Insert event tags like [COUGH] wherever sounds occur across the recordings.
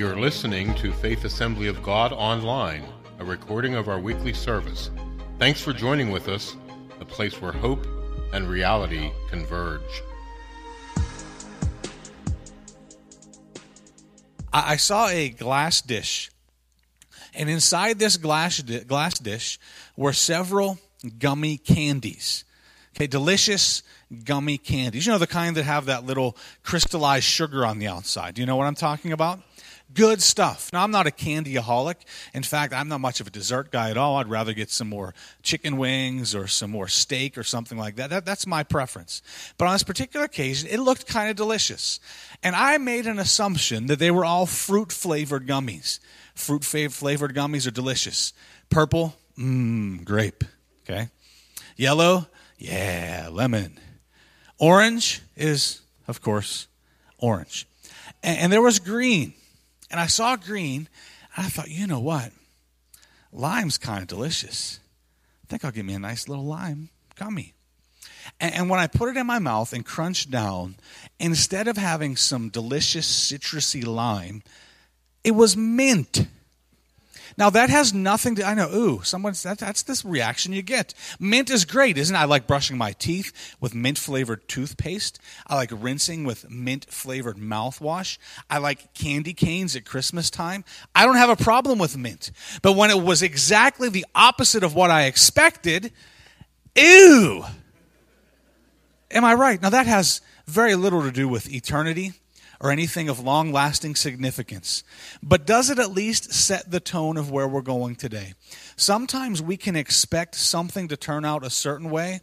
You're listening to Faith Assembly of God Online, a recording of our weekly service. Thanks for joining with us, a place where hope and reality converge. I I saw a glass dish, and inside this glass, di- glass dish were several gummy candies. Okay, delicious gummy candies. You know, the kind that have that little crystallized sugar on the outside. Do you know what I'm talking about? Good stuff. Now, I'm not a candyaholic. In fact, I'm not much of a dessert guy at all. I'd rather get some more chicken wings or some more steak or something like that. that that's my preference. But on this particular occasion, it looked kind of delicious. And I made an assumption that they were all fruit flavored gummies. Fruit flavored gummies are delicious. Purple, mmm, grape. Okay. Yellow, yeah, lemon. Orange is, of course, orange. And, and there was green. And I saw green, and I thought, you know what? Lime's kind of delicious. I think I'll give me a nice little lime gummy. And, and when I put it in my mouth and crunched down, instead of having some delicious citrusy lime, it was mint. Now that has nothing to. I know. Ooh, someone's that, that's this reaction you get. Mint is great, isn't it? I like brushing my teeth with mint flavored toothpaste. I like rinsing with mint flavored mouthwash. I like candy canes at Christmas time. I don't have a problem with mint, but when it was exactly the opposite of what I expected, ew. Am I right? Now that has very little to do with eternity or anything of long lasting significance. But does it at least set the tone of where we're going today? Sometimes we can expect something to turn out a certain way,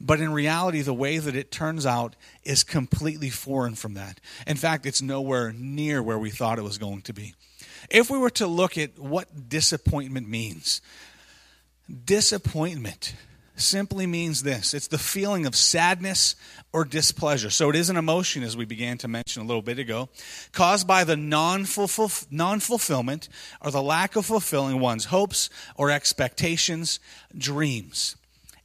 but in reality, the way that it turns out is completely foreign from that. In fact, it's nowhere near where we thought it was going to be. If we were to look at what disappointment means, disappointment simply means this it's the feeling of sadness or displeasure. So it is an emotion, as we began to mention a little bit ago, caused by the non fulfillment or the lack of fulfilling one's hopes or expectations, dreams.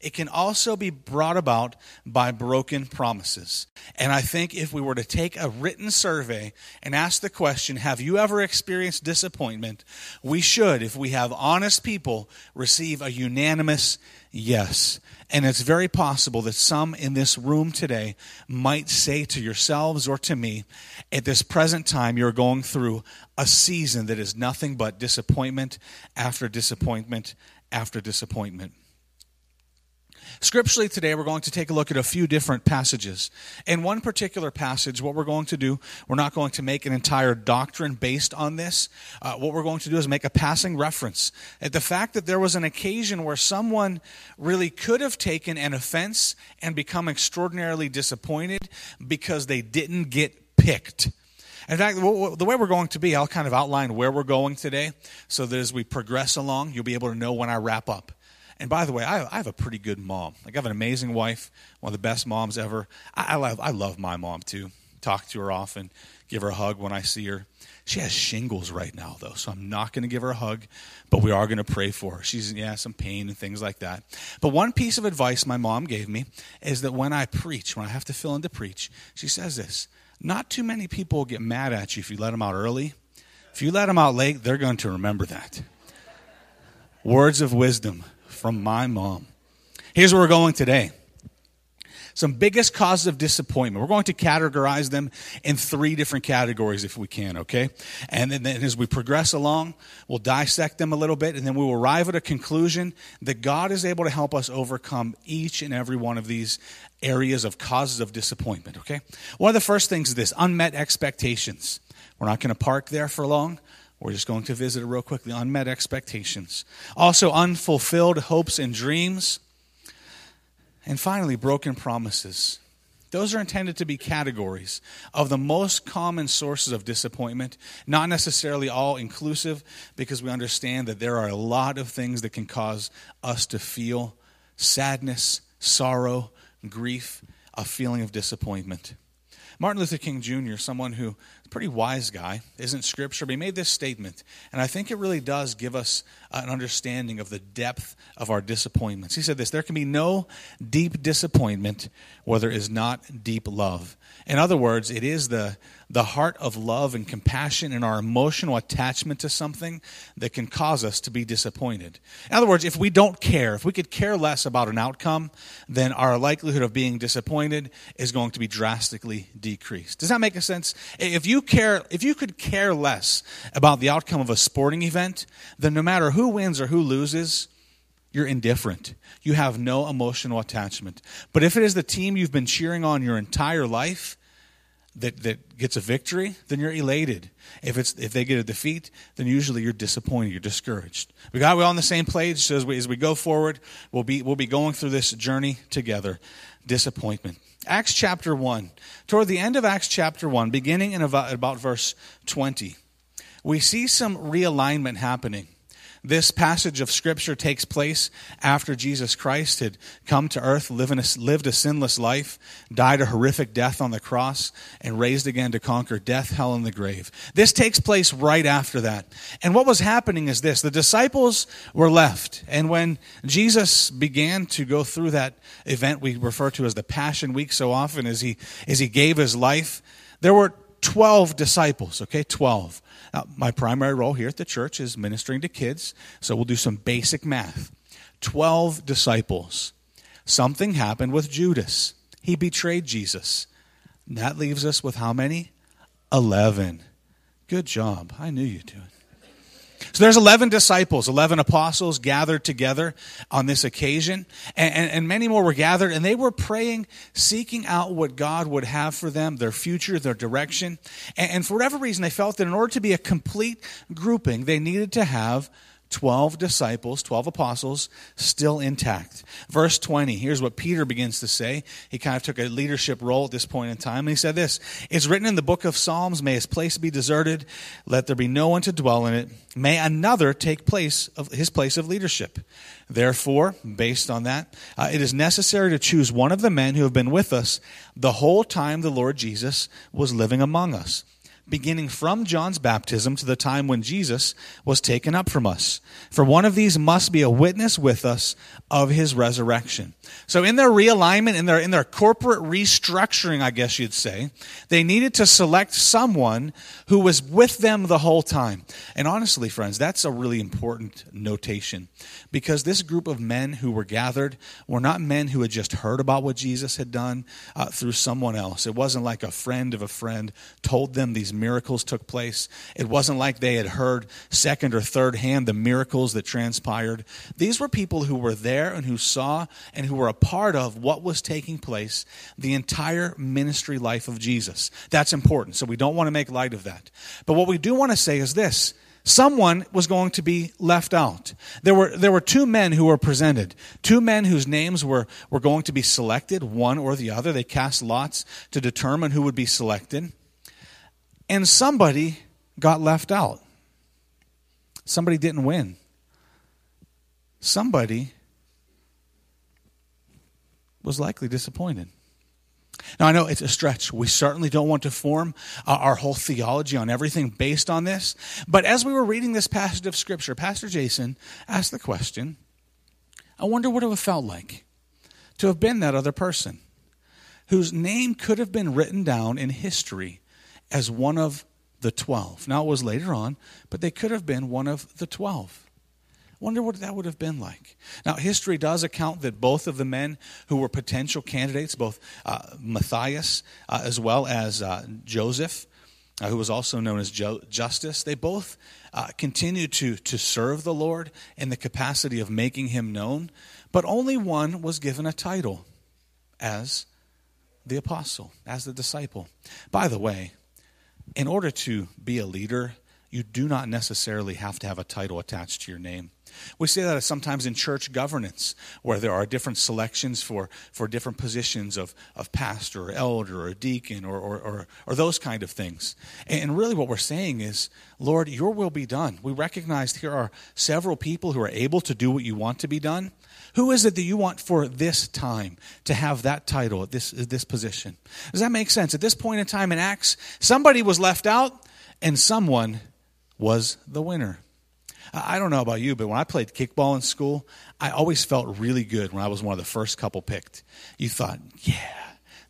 It can also be brought about by broken promises. And I think if we were to take a written survey and ask the question, Have you ever experienced disappointment? we should, if we have honest people, receive a unanimous yes. And it's very possible that some in this room today might say to yourselves or to me, at this present time, you're going through a season that is nothing but disappointment after disappointment after disappointment. Scripturally, today we're going to take a look at a few different passages. In one particular passage, what we're going to do, we're not going to make an entire doctrine based on this. Uh, what we're going to do is make a passing reference at the fact that there was an occasion where someone really could have taken an offense and become extraordinarily disappointed because they didn't get picked. In fact, the way we're going to be, I'll kind of outline where we're going today so that as we progress along, you'll be able to know when I wrap up. And by the way, I, I, have a pretty good mom. Like I have an amazing wife, one of the best moms ever. I, I, love I love my mom too. Talk to her often, give her a hug when I see her. She has shingles right now though, so I'm not going to give her a hug, but we are going to pray for her. She's yeah, some pain and things like that. But one piece of advice my mom gave me is that when I preach, when I have to fill in to preach, she says this: Not too many people will get mad at you if you let them out early. If you let them out late, they're going to remember that. Words of wisdom from my mom. Here's where we're going today. Some biggest causes of disappointment. We're going to categorize them in three different categories if we can, okay? And then, then as we progress along, we'll dissect them a little bit and then we will arrive at a conclusion that God is able to help us overcome each and every one of these areas of causes of disappointment, okay? One of the first things is this unmet expectations. We're not going to park there for long. We're just going to visit it real quickly. Unmet expectations. Also, unfulfilled hopes and dreams. And finally, broken promises. Those are intended to be categories of the most common sources of disappointment, not necessarily all inclusive, because we understand that there are a lot of things that can cause us to feel sadness, sorrow, grief, a feeling of disappointment. Martin Luther King Jr., someone who pretty wise guy, isn't scripture, but he made this statement, and I think it really does give us an understanding of the depth of our disappointments. He said this There can be no deep disappointment where there is not deep love. In other words, it is the the heart of love and compassion and our emotional attachment to something that can cause us to be disappointed. In other words, if we don't care, if we could care less about an outcome, then our likelihood of being disappointed is going to be drastically decreased. Does that make a sense? If you care, if you could care less about the outcome of a sporting event, then no matter who wins or who loses, you're indifferent. You have no emotional attachment. But if it is the team you've been cheering on your entire life, that, that gets a victory, then you're elated. If it's if they get a defeat, then usually you're disappointed, you're discouraged. We got we all on the same page. So as we as we go forward, we'll be we'll be going through this journey together. Disappointment. Acts chapter one. Toward the end of Acts chapter one, beginning in about, about verse twenty, we see some realignment happening. This passage of Scripture takes place after Jesus Christ had come to earth, lived a sinless life, died a horrific death on the cross, and raised again to conquer death, hell, and the grave. This takes place right after that. And what was happening is this the disciples were left. And when Jesus began to go through that event we refer to as the Passion Week so often, as he, as he gave his life, there were 12 disciples, okay? 12. Now, my primary role here at the church is ministering to kids, so we'll do some basic math. 12 disciples. Something happened with Judas. He betrayed Jesus. That leaves us with how many? 11. Good job. I knew you'd do it. So there's 11 disciples, 11 apostles gathered together on this occasion, and, and, and, many more were gathered, and they were praying, seeking out what God would have for them, their future, their direction. And, and for whatever reason, they felt that in order to be a complete grouping, they needed to have 12 disciples, 12 apostles, still intact. Verse 20, here's what Peter begins to say. He kind of took a leadership role at this point in time, and he said this It's written in the book of Psalms, May his place be deserted, let there be no one to dwell in it. May another take place of his place of leadership. Therefore, based on that, uh, it is necessary to choose one of the men who have been with us the whole time the Lord Jesus was living among us beginning from John's baptism to the time when Jesus was taken up from us. For one of these must be a witness with us of his resurrection. So in their realignment, in their, in their corporate restructuring, I guess you'd say, they needed to select someone who was with them the whole time. And honestly, friends, that's a really important notation because this group of men who were gathered were not men who had just heard about what Jesus had done uh, through someone else. It wasn't like a friend of a friend told them these miracles took place. It wasn't like they had heard second or third hand the miracles that transpired. These were people who were there and who saw and who were a part of what was taking place the entire ministry life of Jesus. That's important. So we don't want to make light of that. But what we do want to say is this someone was going to be left out. There were, there were two men who were presented, two men whose names were, were going to be selected, one or the other. They cast lots to determine who would be selected and somebody got left out. Somebody didn't win. Somebody was likely disappointed. Now, I know it's a stretch. We certainly don't want to form our whole theology on everything based on this. But as we were reading this passage of Scripture, Pastor Jason asked the question I wonder what it would have felt like to have been that other person whose name could have been written down in history as one of the 12. Now, it was later on, but they could have been one of the 12. Wonder what that would have been like. Now, history does account that both of the men who were potential candidates, both uh, Matthias uh, as well as uh, Joseph, uh, who was also known as jo- Justus, they both uh, continued to, to serve the Lord in the capacity of making him known, but only one was given a title as the apostle, as the disciple. By the way, in order to be a leader, you do not necessarily have to have a title attached to your name. We see that sometimes in church governance, where there are different selections for, for different positions of, of pastor or elder or deacon or, or, or, or those kind of things. And really, what we're saying is, Lord, your will be done. We recognize here are several people who are able to do what you want to be done. Who is it that you want for this time to have that title, this, this position? Does that make sense? At this point in time in Acts, somebody was left out and someone was the winner. I don't know about you, but when I played kickball in school, I always felt really good when I was one of the first couple picked. You thought, yeah,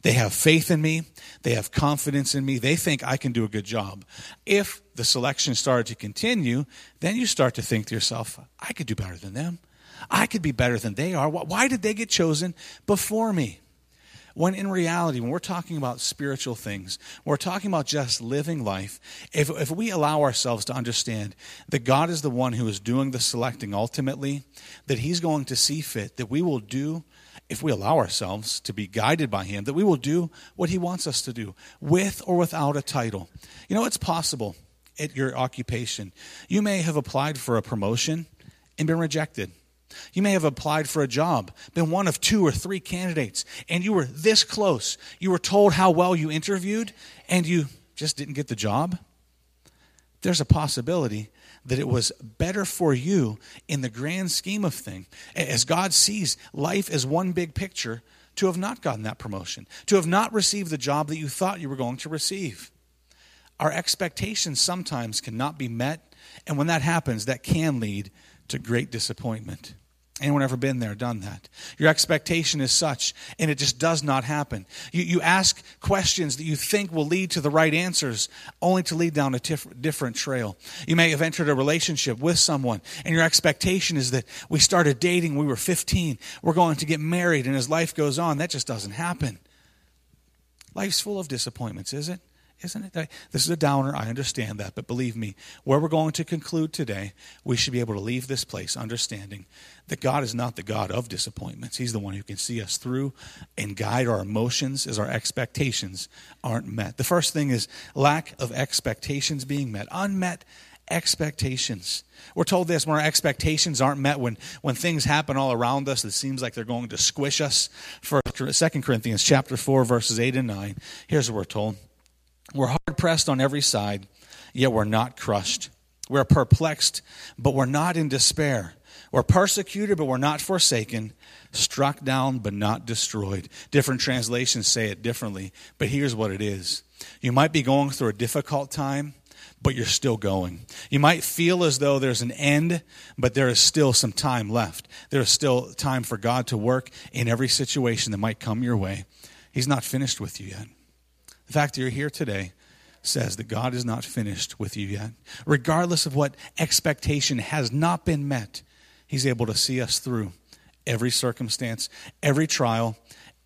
They have faith in me. They have confidence in me. They think I can do a good job. If the selection started to continue, then you start to think to yourself, I could do better than them. I could be better than they are. Why did they get chosen before me? When in reality, when we're talking about spiritual things, we're talking about just living life, if, if we allow ourselves to understand that God is the one who is doing the selecting ultimately, that He's going to see fit, that we will do, if we allow ourselves to be guided by Him, that we will do what He wants us to do, with or without a title. You know, it's possible at your occupation. You may have applied for a promotion and been rejected. You may have applied for a job, been one of two or three candidates, and you were this close. You were told how well you interviewed, and you just didn't get the job. There's a possibility that it was better for you in the grand scheme of things, as God sees life as one big picture, to have not gotten that promotion, to have not received the job that you thought you were going to receive. Our expectations sometimes cannot be met, and when that happens, that can lead to great disappointment. Anyone ever been there, done that? Your expectation is such, and it just does not happen. You, you ask questions that you think will lead to the right answers, only to lead down a tif- different trail. You may have entered a relationship with someone, and your expectation is that we started dating, we were 15, we're going to get married, and as life goes on, that just doesn't happen. Life's full of disappointments, is it? Isn't it? This is a downer. I understand that. But believe me, where we're going to conclude today, we should be able to leave this place understanding that God is not the God of disappointments. He's the one who can see us through and guide our emotions as our expectations aren't met. The first thing is lack of expectations being met, unmet expectations. We're told this when our expectations aren't met, when, when things happen all around us that seems like they're going to squish us. For 2 Corinthians chapter 4, verses 8 and 9, here's what we're told. We're hard pressed on every side, yet we're not crushed. We're perplexed, but we're not in despair. We're persecuted, but we're not forsaken. Struck down, but not destroyed. Different translations say it differently, but here's what it is. You might be going through a difficult time, but you're still going. You might feel as though there's an end, but there is still some time left. There is still time for God to work in every situation that might come your way. He's not finished with you yet. The fact that you're here today says that God is not finished with you yet. Regardless of what expectation has not been met, He's able to see us through every circumstance, every trial,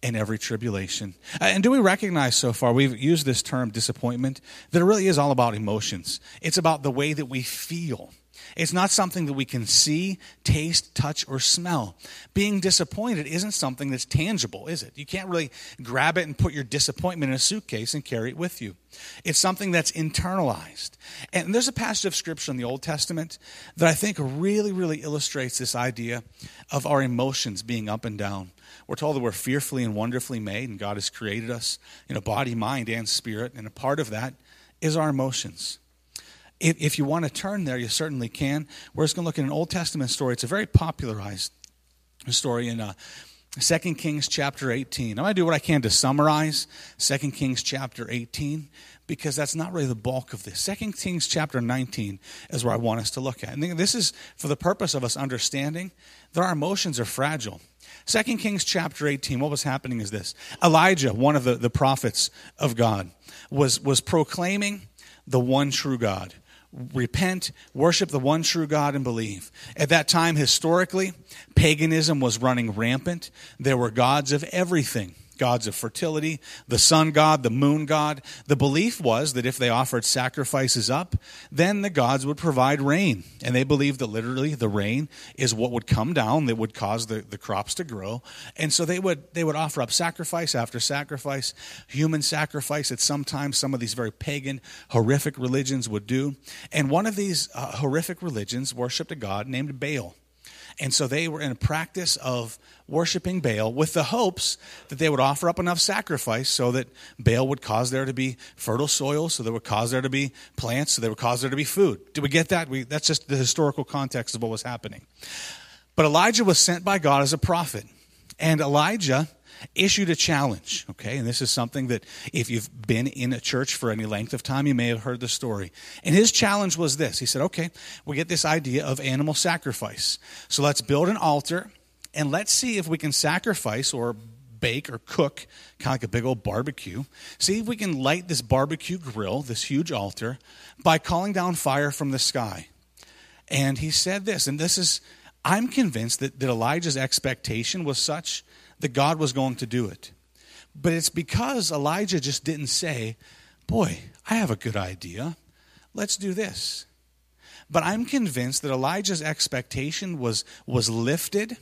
and every tribulation. Uh, and do we recognize so far, we've used this term disappointment, that it really is all about emotions? It's about the way that we feel. It's not something that we can see, taste, touch, or smell. Being disappointed isn't something that's tangible, is it? You can't really grab it and put your disappointment in a suitcase and carry it with you. It's something that's internalized. And there's a passage of scripture in the Old Testament that I think really, really illustrates this idea of our emotions being up and down. We're told that we're fearfully and wonderfully made, and God has created us in a body, mind, and spirit. And a part of that is our emotions. If, if you want to turn there, you certainly can. We're just going to look at an Old Testament story. It's a very popularized story in uh, 2 Kings chapter 18. I'm going to do what I can to summarize 2 Kings chapter 18 because that's not really the bulk of this. 2 Kings chapter 19 is where I want us to look at. And this is for the purpose of us understanding that our emotions are fragile. 2 Kings chapter 18, what was happening is this Elijah, one of the, the prophets of God, was, was proclaiming the one true God repent, worship the one true God, and believe. At that time, historically, paganism was running rampant. There were gods of everything gods of fertility, the sun god, the moon god. The belief was that if they offered sacrifices up, then the gods would provide rain. And they believed that literally the rain is what would come down that would cause the, the crops to grow. And so they would they would offer up sacrifice after sacrifice, human sacrifice that sometimes some of these very pagan, horrific religions would do. And one of these uh, horrific religions worshiped a god named Baal. And so they were in a practice of worshiping Baal with the hopes that they would offer up enough sacrifice so that Baal would cause there to be fertile soil, so there would cause there to be plants, so there would cause there to be food. Did we get that? We, that's just the historical context of what was happening. But Elijah was sent by God as a prophet. And Elijah issued a challenge, okay? And this is something that if you've been in a church for any length of time, you may have heard the story. And his challenge was this He said, okay, we get this idea of animal sacrifice. So let's build an altar and let's see if we can sacrifice or bake or cook, kind of like a big old barbecue. See if we can light this barbecue grill, this huge altar, by calling down fire from the sky. And he said this, and this is, I'm convinced that, that Elijah's expectation was such that God was going to do it. But it's because Elijah just didn't say, Boy, I have a good idea. Let's do this. But I'm convinced that Elijah's expectation was, was lifted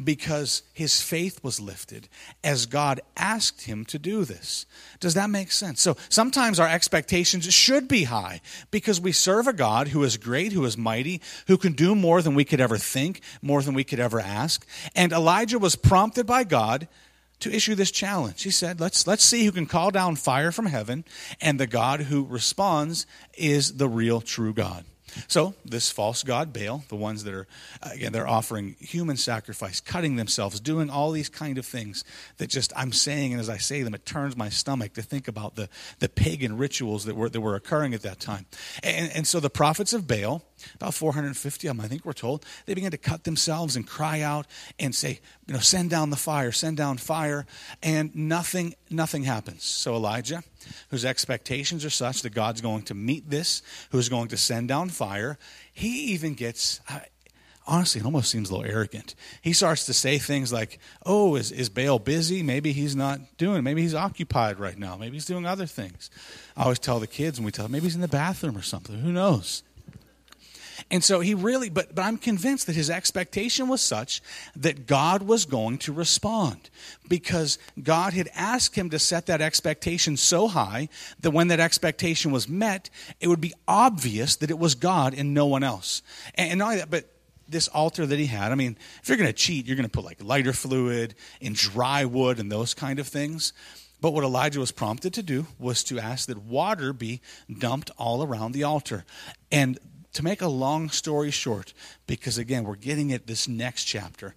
because his faith was lifted as God asked him to do this. Does that make sense? So sometimes our expectations should be high because we serve a God who is great, who is mighty, who can do more than we could ever think, more than we could ever ask. And Elijah was prompted by God to issue this challenge. He said, let's, let's see who can call down fire from heaven, and the God who responds is the real true God. So, this false god Baal, the ones that are, again, they're offering human sacrifice, cutting themselves, doing all these kind of things that just, I'm saying, and as I say them, it turns my stomach to think about the, the pagan rituals that were, that were occurring at that time. And, and so the prophets of Baal, about 450 of them, I think we're told, they began to cut themselves and cry out and say, you know, send down the fire, send down fire, and nothing, nothing happens. So Elijah, whose expectations are such that God's going to meet this, who's going to send down fire, he even gets, honestly, it almost seems a little arrogant. He starts to say things like, oh, is, is Baal busy? Maybe he's not doing Maybe he's occupied right now. Maybe he's doing other things. I always tell the kids when we tell them, maybe he's in the bathroom or something. Who knows? And so he really, but, but I'm convinced that his expectation was such that God was going to respond because God had asked him to set that expectation so high that when that expectation was met, it would be obvious that it was God and no one else. And, and not only that, but this altar that he had, I mean, if you're going to cheat, you're going to put like lighter fluid and dry wood and those kind of things. But what Elijah was prompted to do was to ask that water be dumped all around the altar. And to make a long story short, because again, we're getting at this next chapter,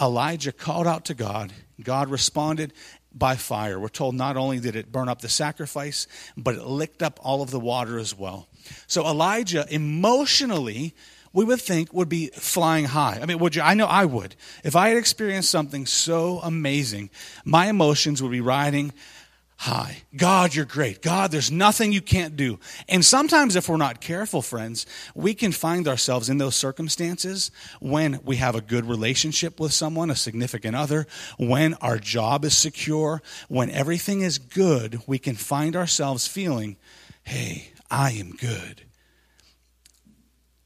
Elijah called out to God. God responded by fire. We're told not only did it burn up the sacrifice, but it licked up all of the water as well. So Elijah emotionally we would think would be flying high. I mean, would you? I know I would. If I had experienced something so amazing, my emotions would be riding high. God, you're great. God, there's nothing you can't do. And sometimes, if we're not careful, friends, we can find ourselves in those circumstances when we have a good relationship with someone, a significant other, when our job is secure, when everything is good, we can find ourselves feeling, hey, I am good.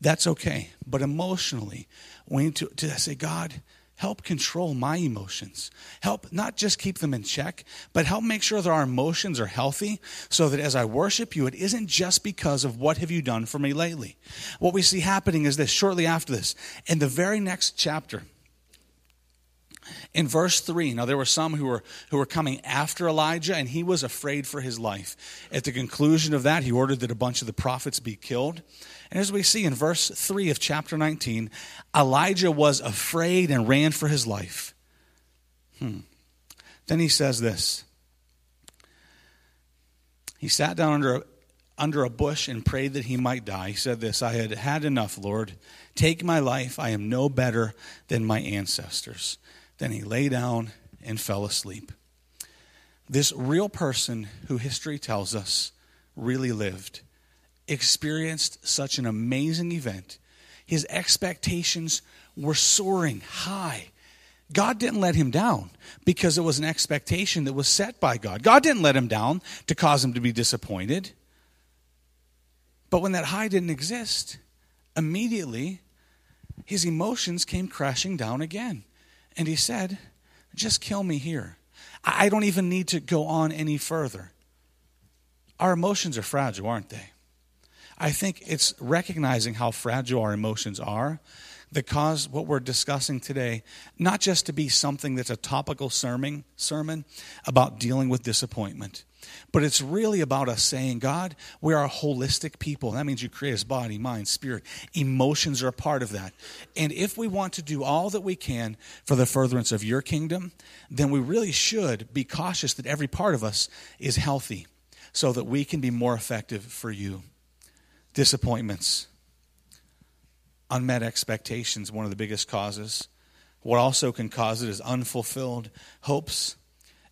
That's okay. But emotionally, we need to, to say, God, help control my emotions. Help not just keep them in check, but help make sure that our emotions are healthy so that as I worship you, it isn't just because of what have you done for me lately. What we see happening is this shortly after this, in the very next chapter, in verse 3 now there were some who were who were coming after elijah and he was afraid for his life at the conclusion of that he ordered that a bunch of the prophets be killed and as we see in verse 3 of chapter 19, Elijah was afraid and ran for his life. Hmm. Then he says this He sat down under a, under a bush and prayed that he might die. He said this I had had enough, Lord. Take my life. I am no better than my ancestors. Then he lay down and fell asleep. This real person who history tells us really lived experienced such an amazing event, his expectations were soaring high. God didn't let him down because it was an expectation that was set by God. God didn't let him down to cause him to be disappointed. But when that high didn't exist, immediately his emotions came crashing down again. And he said, Just kill me here. I don't even need to go on any further. Our emotions are fragile, aren't they? I think it's recognizing how fragile our emotions are that cause what we're discussing today not just to be something that's a topical sermon, sermon about dealing with disappointment, but it's really about us saying, God, we are a holistic people. That means you create us body, mind, spirit. Emotions are a part of that. And if we want to do all that we can for the furtherance of your kingdom, then we really should be cautious that every part of us is healthy so that we can be more effective for you disappointments, unmet expectations, one of the biggest causes. What also can cause it is unfulfilled hopes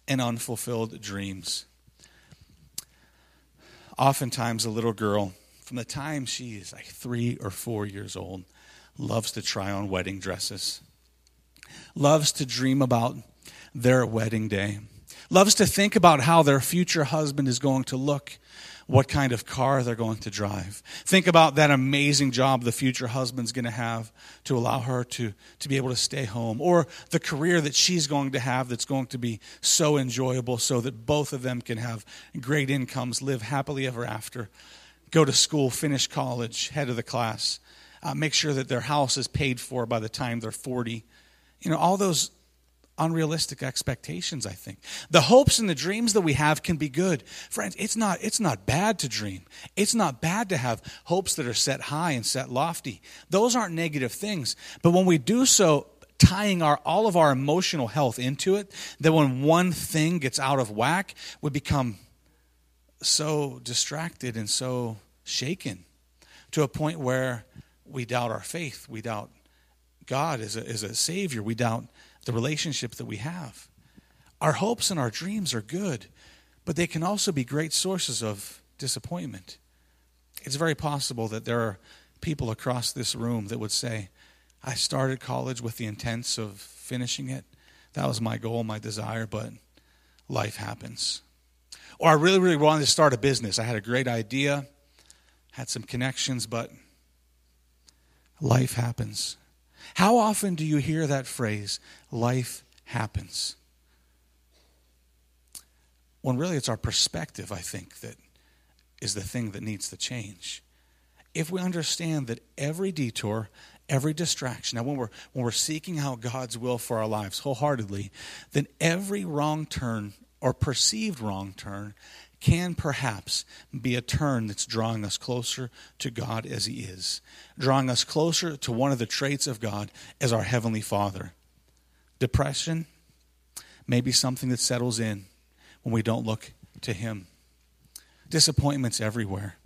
and unfulfilled dreams. Oftentimes, a little girl, from the time she is like three or four years old, loves to try on wedding dresses, loves to dream about their wedding day, loves to think about how their future husband is going to look what kind of car they're going to drive. Think about that amazing job the future husband's going to have to allow her to, to be able to stay home, or the career that she's going to have that's going to be so enjoyable so that both of them can have great incomes, live happily ever after, go to school, finish college, head of the class, uh, make sure that their house is paid for by the time they're 40. You know, all those unrealistic expectations i think. The hopes and the dreams that we have can be good. Friends it's not it's not bad to dream. It's not bad to have hopes that are set high and set lofty. Those aren't negative things. But when we do so tying our all of our emotional health into it that when one thing gets out of whack we become so distracted and so shaken to a point where we doubt our faith. We doubt god as a, as a savior. We doubt the relationship that we have. Our hopes and our dreams are good, but they can also be great sources of disappointment. It's very possible that there are people across this room that would say, I started college with the intents of finishing it. That was my goal, my desire, but life happens. Or I really, really wanted to start a business. I had a great idea, had some connections, but life happens. How often do you hear that phrase, life happens? When really it's our perspective, I think, that is the thing that needs to change. If we understand that every detour, every distraction, now when we're, when we're seeking out God's will for our lives wholeheartedly, then every wrong turn or perceived wrong turn can perhaps be a turn that's drawing us closer to God as He is, drawing us closer to one of the traits of God as our Heavenly Father. Depression may be something that settles in when we don't look to Him. Disappointments everywhere.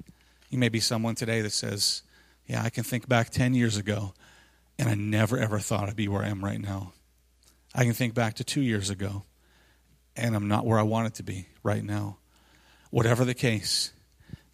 You may be someone today that says, Yeah, I can think back 10 years ago, and I never ever thought I'd be where I am right now. I can think back to two years ago, and I'm not where I wanted to be right now. Whatever the case,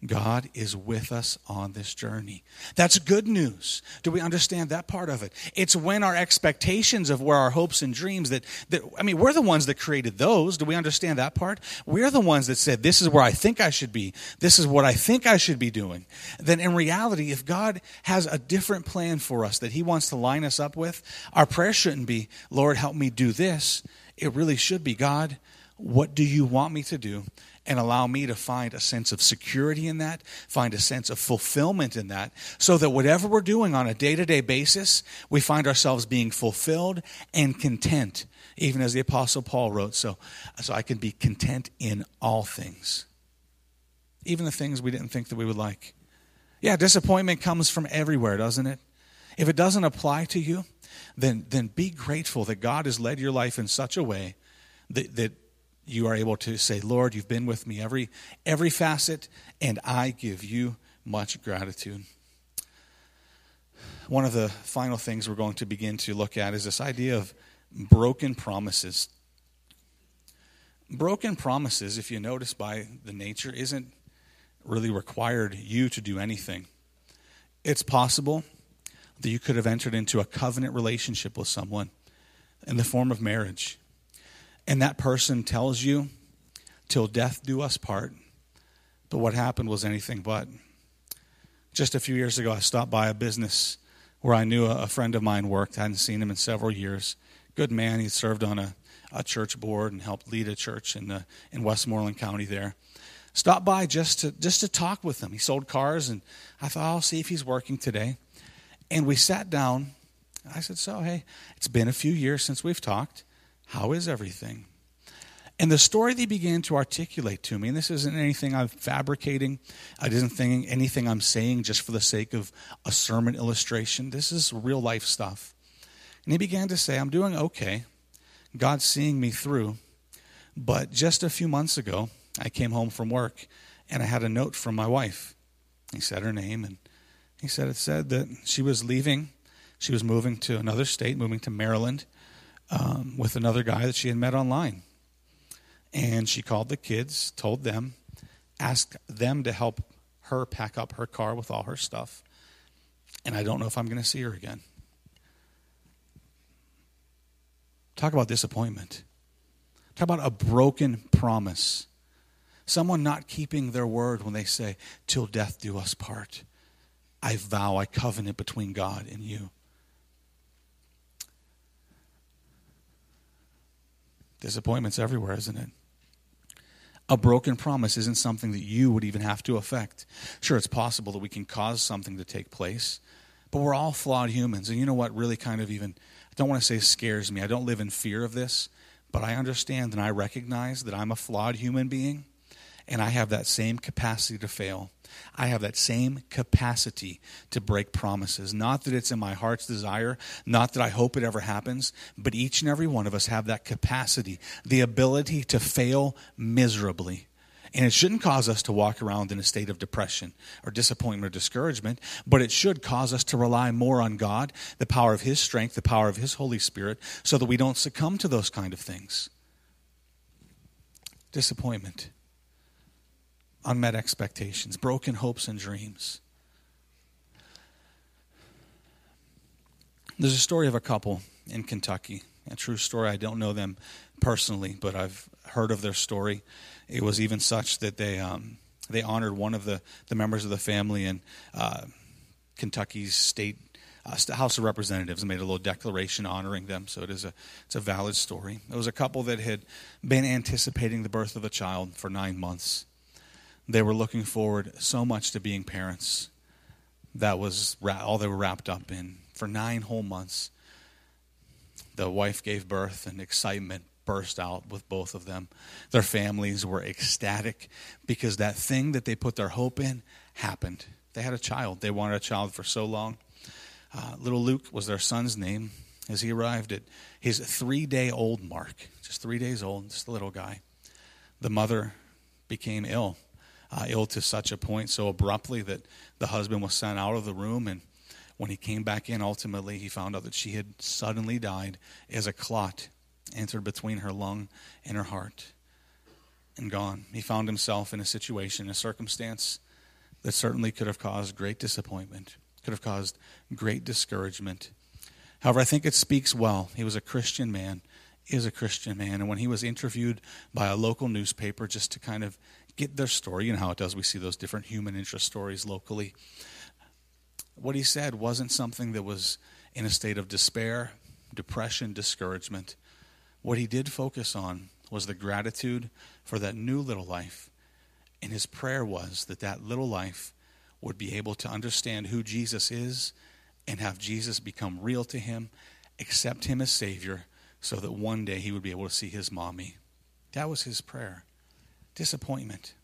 God is with us on this journey. That's good news. Do we understand that part of it? It's when our expectations of where our hopes and dreams that, that I mean, we're the ones that created those. Do we understand that part? We're the ones that said, this is where I think I should be. This is what I think I should be doing. Then in reality, if God has a different plan for us that He wants to line us up with, our prayer shouldn't be, Lord, help me do this. It really should be, God, what do you want me to do? And allow me to find a sense of security in that, find a sense of fulfillment in that, so that whatever we're doing on a day to day basis, we find ourselves being fulfilled and content, even as the Apostle Paul wrote, so, so I can be content in all things, even the things we didn't think that we would like. Yeah, disappointment comes from everywhere, doesn't it? If it doesn't apply to you, then, then be grateful that God has led your life in such a way that, that you are able to say, Lord, you've been with me every, every facet, and I give you much gratitude. One of the final things we're going to begin to look at is this idea of broken promises. Broken promises, if you notice by the nature, isn't really required you to do anything. It's possible that you could have entered into a covenant relationship with someone in the form of marriage and that person tells you, till death do us part, but what happened was anything but. Just a few years ago, I stopped by a business where I knew a, friend of mine worked. I hadn't seen him in several years. Good man. He served on a, a church board and helped lead a church in, the, in Westmoreland County there. Stopped by just to, just to talk with him. He sold cars, and I thought, I'll see if he's working today. And we sat down. I said, So, hey, it's been a few years since we've talked. How is everything? And the story they began to articulate to me, and this isn't anything I'm fabricating, I didn't think anything I'm saying just for the sake of a sermon illustration. This is real life stuff. And he began to say, I'm doing okay. God's seeing me through. But just a few months ago, I came home from work and I had a note from my wife. He said her name, and he said it said that she was leaving. She was moving to another state, moving to Maryland um, with another guy that she had met online. And she called the kids, told them, asked them to help her pack up her car with all her stuff. And I don't know if I'm going to see her again. Talk about disappointment. Talk about a broken promise. Someone not keeping their word when they say, Till death do us part. I vow, I covenant between God and you. Disappointment's everywhere, isn't it? A broken promise isn't something that you would even have to affect. Sure, it's possible that we can cause something to take place, but we're all flawed humans. And you know what really kind of even, I don't want to say scares me. I don't live in fear of this, but I understand and I recognize that I'm a flawed human being and I have that same capacity to fail. I have that same capacity to break promises. Not that it's in my heart's desire, not that I hope it ever happens, but each and every one of us have that capacity, the ability to fail miserably. And it shouldn't cause us to walk around in a state of depression or disappointment or discouragement, but it should cause us to rely more on God, the power of His strength, the power of His Holy Spirit, so that we don't succumb to those kind of things. Disappointment unmet expectations, broken hopes and dreams. There's a story of a couple in Kentucky, a true story. I don't know them personally, but I've heard of their story. It was even such that they um, they honored one of the, the members of the family in uh, Kentucky's state uh, House of Representatives and made a little declaration honoring them. So it is a it's a valid story. It was a couple that had been anticipating the birth of a child for nine months. They were looking forward so much to being parents. That was all they were wrapped up in. For nine whole months, the wife gave birth, and excitement burst out with both of them. Their families were ecstatic because that thing that they put their hope in happened. They had a child. They wanted a child for so long. Uh, little Luke was their son's name as he arrived at his three day old mark, just three days old, just a little guy. The mother became ill uh, ill to such a point so abruptly that the husband was sent out of the room. And when he came back in, ultimately, he found out that she had suddenly died as a clot entered between her lung and her heart and gone. He found himself in a situation, a circumstance that certainly could have caused great disappointment, could have caused great discouragement. However, I think it speaks well. He was a Christian man, is a Christian man. And when he was interviewed by a local newspaper just to kind of get their story. You know how it does. We see those different human interest stories locally. What he said wasn't something that was in a state of despair, depression, discouragement. What he did focus on was the gratitude for that new little life. And his prayer was that that little life would be able to understand who Jesus is and have Jesus become real to him, accept him as Savior, so that one day he would be able to see his mommy. That was his prayer disappointment.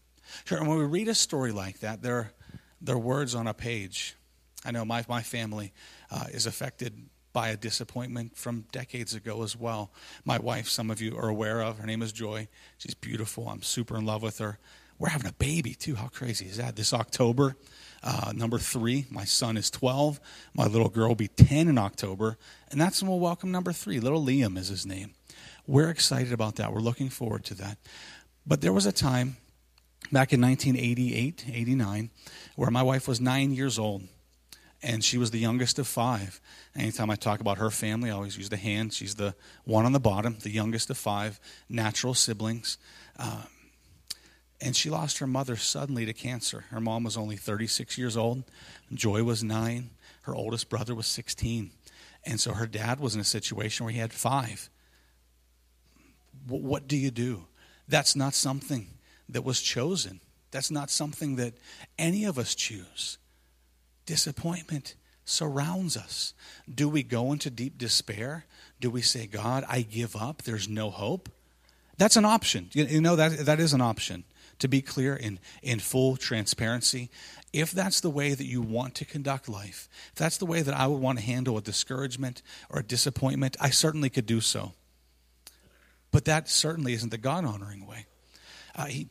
Sure, and when we read a story like that, there, there are words on a page. I know my, my family uh, is affected by a disappointment from decades ago as well. My wife, some of you are aware of, her name is Joy. She's beautiful. I'm super in love with her. We're having a baby, too. How crazy is that? This October, uh, number three. My son is 12. My little girl will be 10 in October. And that's when we'll welcome number three. Little Liam is his name. We're excited about that. We're looking forward to that. But there was a time back in 1988, 89, where my wife was nine years old and she was the youngest of five. Anytime I talk about her family, I always use the hand. She's the one on the bottom, the youngest of five natural siblings. Um, and she lost her mother suddenly to cancer. Her mom was only 36 years old. Joy was nine. Her oldest brother was 16. And so her dad was in a situation where he had five. What do you do? That's not something that was chosen. That's not something that any of us choose. Disappointment surrounds us. Do we go into deep despair? Do we say, God, I give up? There's no hope? That's an option. You know, that, that is an option. To be clear, in, in full transparency, if that's the way that you want to conduct life, if that's the way that I would want to handle a discouragement or a disappointment, I certainly could do so. But that certainly isn't the God honoring way. Uh, he,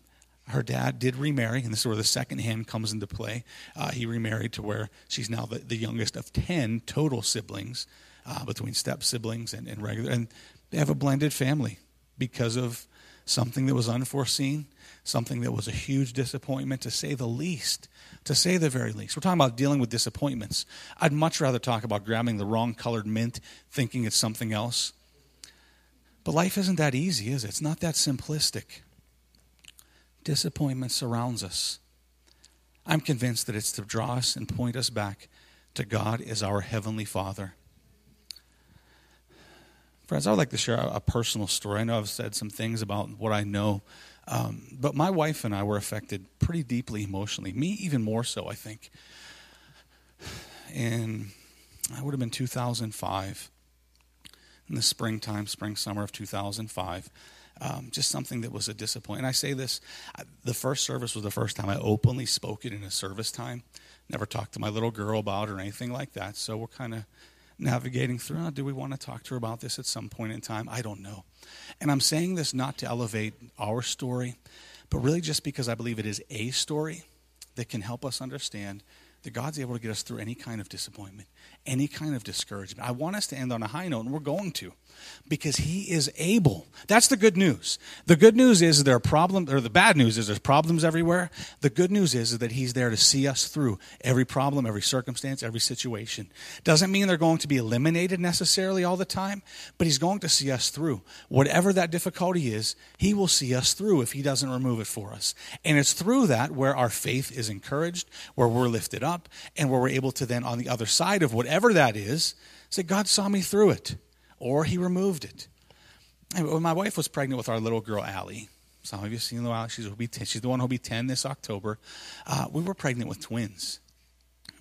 her dad did remarry, and this is where the second hand comes into play. Uh, he remarried to where she's now the, the youngest of 10 total siblings uh, between step siblings and, and regular. And they have a blended family because of something that was unforeseen, something that was a huge disappointment, to say the least, to say the very least. We're talking about dealing with disappointments. I'd much rather talk about grabbing the wrong colored mint, thinking it's something else. But life isn't that easy, is it? It's not that simplistic. Disappointment surrounds us. I'm convinced that it's to draw us and point us back to God as our Heavenly Father. Friends, I would like to share a, personal story. I know I've said some things about what I know, um, but my wife and I were affected pretty deeply emotionally. Me, even more so, I think. And I would have been 2005, in the springtime, spring, summer of 2005. Um, just something that was a disappointment. I say this the first service was the first time I openly spoke it in a service time. Never talked to my little girl about or anything like that. So we're kind of navigating through. Oh, do we want to talk to her about this at some point in time? I don't know. And I'm saying this not to elevate our story, but really just because I believe it is a story that can help us understand that God's able to get us through any kind of disappointment, any kind of discouragement. I want us to end on a high note, and we're going to because he is able. That's the good news. The good news is there are problems, or the bad news is there's problems everywhere. The good news is, that he's there to see us through every problem, every circumstance, every situation. Doesn't mean they're going to be eliminated necessarily all the time, but he's going to see us through. Whatever that difficulty is, he will see us through if he doesn't remove it for us. And it's through that where our faith is encouraged, where we're lifted up, and where we're able to then, on the other side of whatever that is, say, God saw me through it or he removed it. when my wife was pregnant with our little girl, Allie, some of you have seen little Allie, she's, be 10, she's the one who'll be 10 this October. Uh, we were pregnant with twins.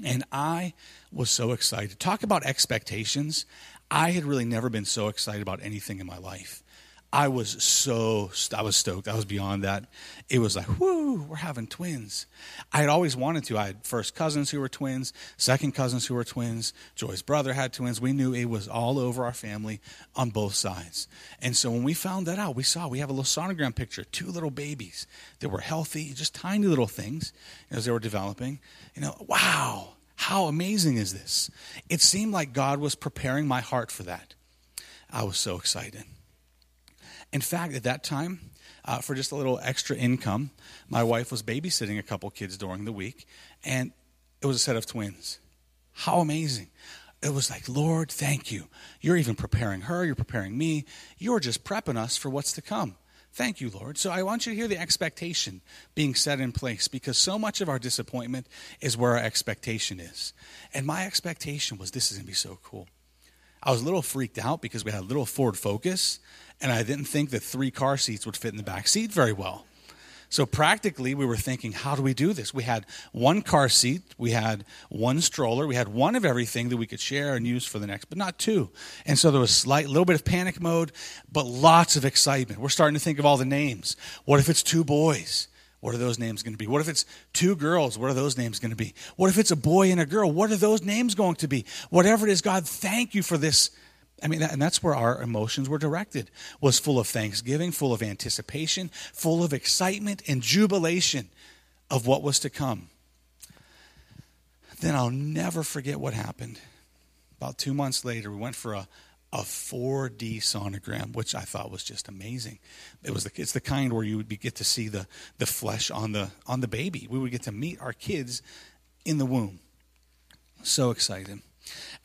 And I was so excited. Talk about expectations. I had really never been so excited about anything in my life. I was so I was stoked. I was beyond that. It was like, whoo, we're having twins. I had always wanted to. I had first cousins who were twins, second cousins who were twins. Joy's brother had twins. We knew it was all over our family on both sides. And so when we found that out, we saw we have a little sonogram picture, two little babies that were healthy, just tiny little things as they were developing. You know, wow, how amazing is this? It seemed like God was preparing my heart for that. I was so excited. In fact, at that time, uh, for just a little extra income, my wife was babysitting a couple kids during the week, and it was a set of twins. How amazing! It was like, Lord, thank you. You're even preparing her, you're preparing me, you're just prepping us for what's to come. Thank you, Lord. So I want you to hear the expectation being set in place because so much of our disappointment is where our expectation is. And my expectation was this is going to be so cool. I was a little freaked out because we had a little Ford Focus and I didn't think that three car seats would fit in the back seat very well. So practically, we were thinking, how do we do this? We had one car seat, we had one stroller, we had one of everything that we could share and use for the next, but not two. And so there was slight little bit of panic mode, but lots of excitement. We're starting to think of all the names. What if it's two boys? What are those names going to be? What if it's two girls? What are those names going to be? What if it's a boy and a girl? What are those names going to be? Whatever it is, God, thank you for this I mean, and that's where our emotions were directed. Was full of thanksgiving, full of anticipation, full of excitement and jubilation of what was to come. Then I'll never forget what happened. About two months later, we went for a, a 4D sonogram, which I thought was just amazing. It was the, it's the kind where you would be, get to see the, the flesh on the on the baby. We would get to meet our kids in the womb. So excited.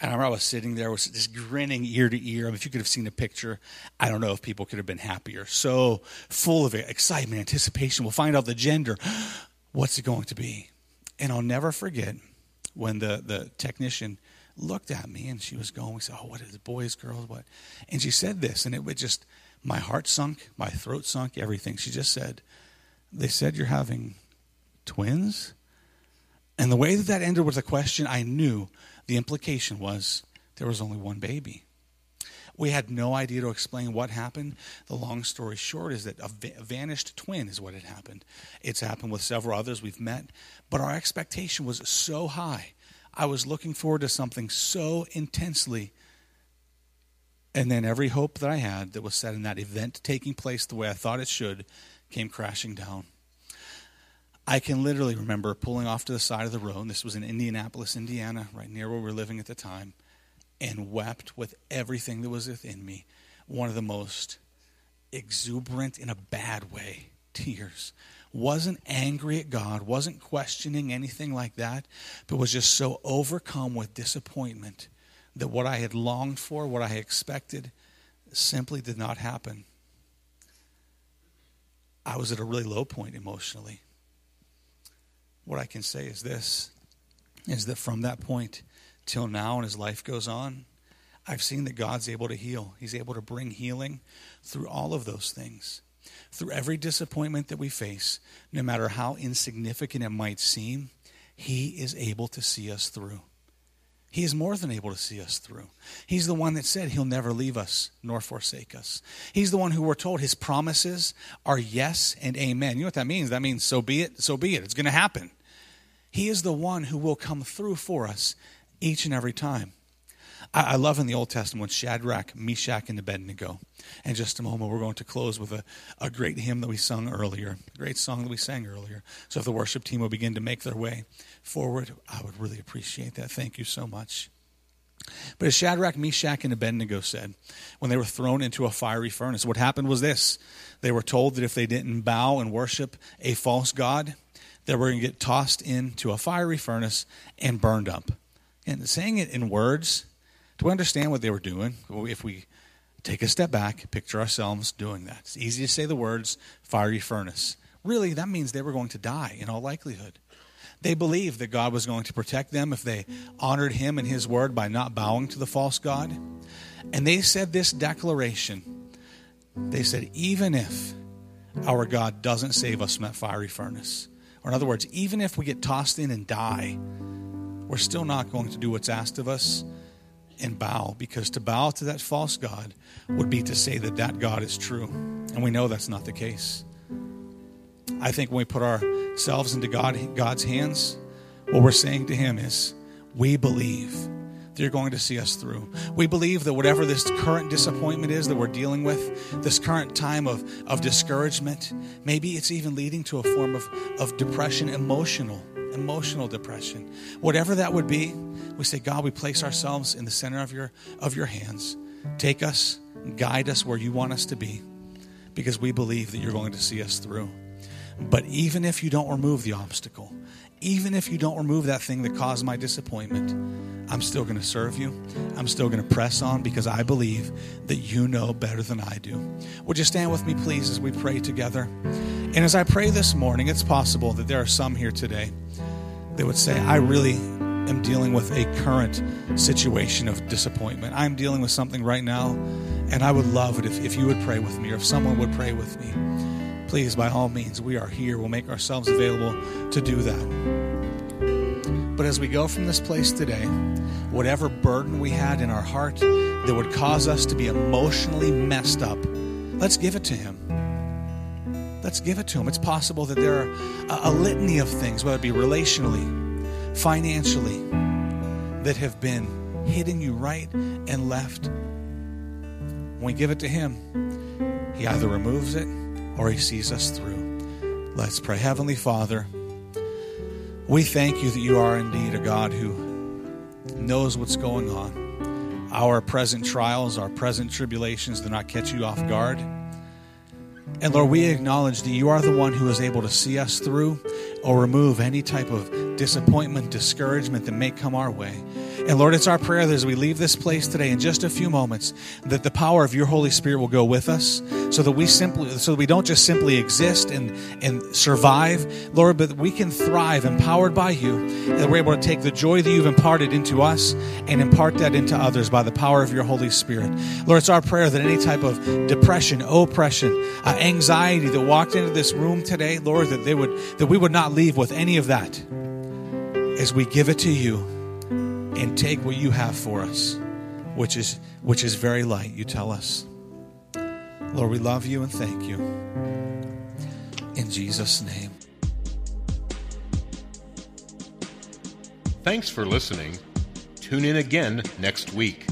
And I was sitting there, was just grinning ear to ear. I mean, if you could have seen a picture, I don't know if people could have been happier. So full of excitement, anticipation. We'll find out the gender. [GASPS] What's it going to be? And I'll never forget when the, the technician looked at me and she was going, we said, Oh, what is it, boys, girls, what? And she said this, and it would just, my heart sunk, my throat sunk, everything. She just said, They said you're having twins? And the way that that ended with a question, I knew the implication was there was only one baby. We had no idea to explain what happened. The long story short is that a, va- vanished twin is what had happened. It's happened with several others we've met, but our expectation was so high. I was looking forward to something so intensely. And then every hope that I had that was set in that event taking place the way I thought it should came crashing down. I can literally remember pulling off to the side of the road. This was in Indianapolis, Indiana, right near where we were living at the time, and wept with everything that was within me. One of the most exuberant in a bad way, tears. Wasn't angry at God, wasn't questioning anything like that, but was just so overcome with disappointment that what I had longed for, what I expected, simply did not happen. I was at a really low point emotionally. What I can say is this is that from that point till now and as life goes on, I've seen that God's able to heal. He's able to bring healing through all of those things. Through every disappointment that we face, no matter how insignificant it might seem, He is able to see us through. He is more than able to see us through. He's the one that said he'll never leave us nor forsake us. He's the one who we're told his promises are yes and amen. You know what that means? That means so be it, so be it. It's going to happen. He is the one who will come through for us each and every time. I, I love in the Old Testament Shadrach, Meshach, and Abednego. In just a moment, we're going to close with a, a great hymn that we sung earlier, a great song that we sang earlier. So if the worship team will begin to make their way forward, I would really appreciate that. Thank you so much. But as Shadrach, Meshach, and Abednego said, when they were thrown into a fiery furnace, what happened was this. They were told that if they didn't bow and worship a false god, they were going to get tossed into a fiery furnace and burned up. And saying it in words, do we understand what they were doing? If we take a step back, picture ourselves doing that. It's easy to say the words fiery furnace. Really, that means they were going to die in all likelihood. They believed that God was going to protect them if they honored him and his word by not bowing to the false God. And they said this declaration they said, even if our God doesn't save us from that fiery furnace, or in other words, even if we get tossed in and die, we're still not going to do what's asked of us and bow because to bow to that false God would be to say that that God is true. And we know that's not the case. I think when we put ourselves into God, God's hands, what we're saying to Him is, we believe that you're going to see us through. We believe that whatever this current disappointment is that we're dealing with, this current time of, of discouragement, maybe it's even leading to a form of, of depression, emotional, emotional depression. Whatever that would be, we say, God, we place ourselves in the center of your of your hands. Take us, guide us where you want us to be, because we believe that you're going to see us through. But even if you don't remove the obstacle, even if you don't remove that thing that caused my disappointment, I'm still going to serve you. I'm still going to press on because I believe that you know better than I do. Would you stand with me, please, as we pray together? And as I pray this morning, it's possible that there are some here today that would say, I really am dealing with a current situation of disappointment. I'm dealing with something right now, and I would love it if, if you would pray with me or if someone would pray with me. Please, by all means, we are here. We'll make ourselves available to do that. But as we go from this place today, whatever burden we had in our heart that would cause us to be emotionally messed up, let's give it to Him. Let's give it to Him. It's possible that there are a, a litany of things, whether it be relationally, financially, that have been hitting you right and left. When we give it to Him, He either removes it or He sees us through. Let's pray. Heavenly Father, we thank you that you are indeed a God who knows what's going on. Our present trials, our present tribulations do not catch you off guard. And Lord, we acknowledge that you are the one who is able to see us through or remove any type of disappointment, discouragement that may come our way. And Lord, it's our prayer that as we leave this place today in just a few moments, that the power of your Holy Spirit will go with us so that we simply so that we don't just simply exist and, and survive, Lord, but we can thrive empowered by you, that we're able to take the joy that you've imparted into us and impart that into others by the power of your Holy Spirit. Lord, it's our prayer that any type of depression, oppression, uh, anxiety that walked into this room today, Lord, that they would that we would not leave with any of that as we give it to you and take what you have for us, which is which is very light, you tell us. Lord, we love you and thank you. In Jesus' name. Thanks for listening. Tune in again next week.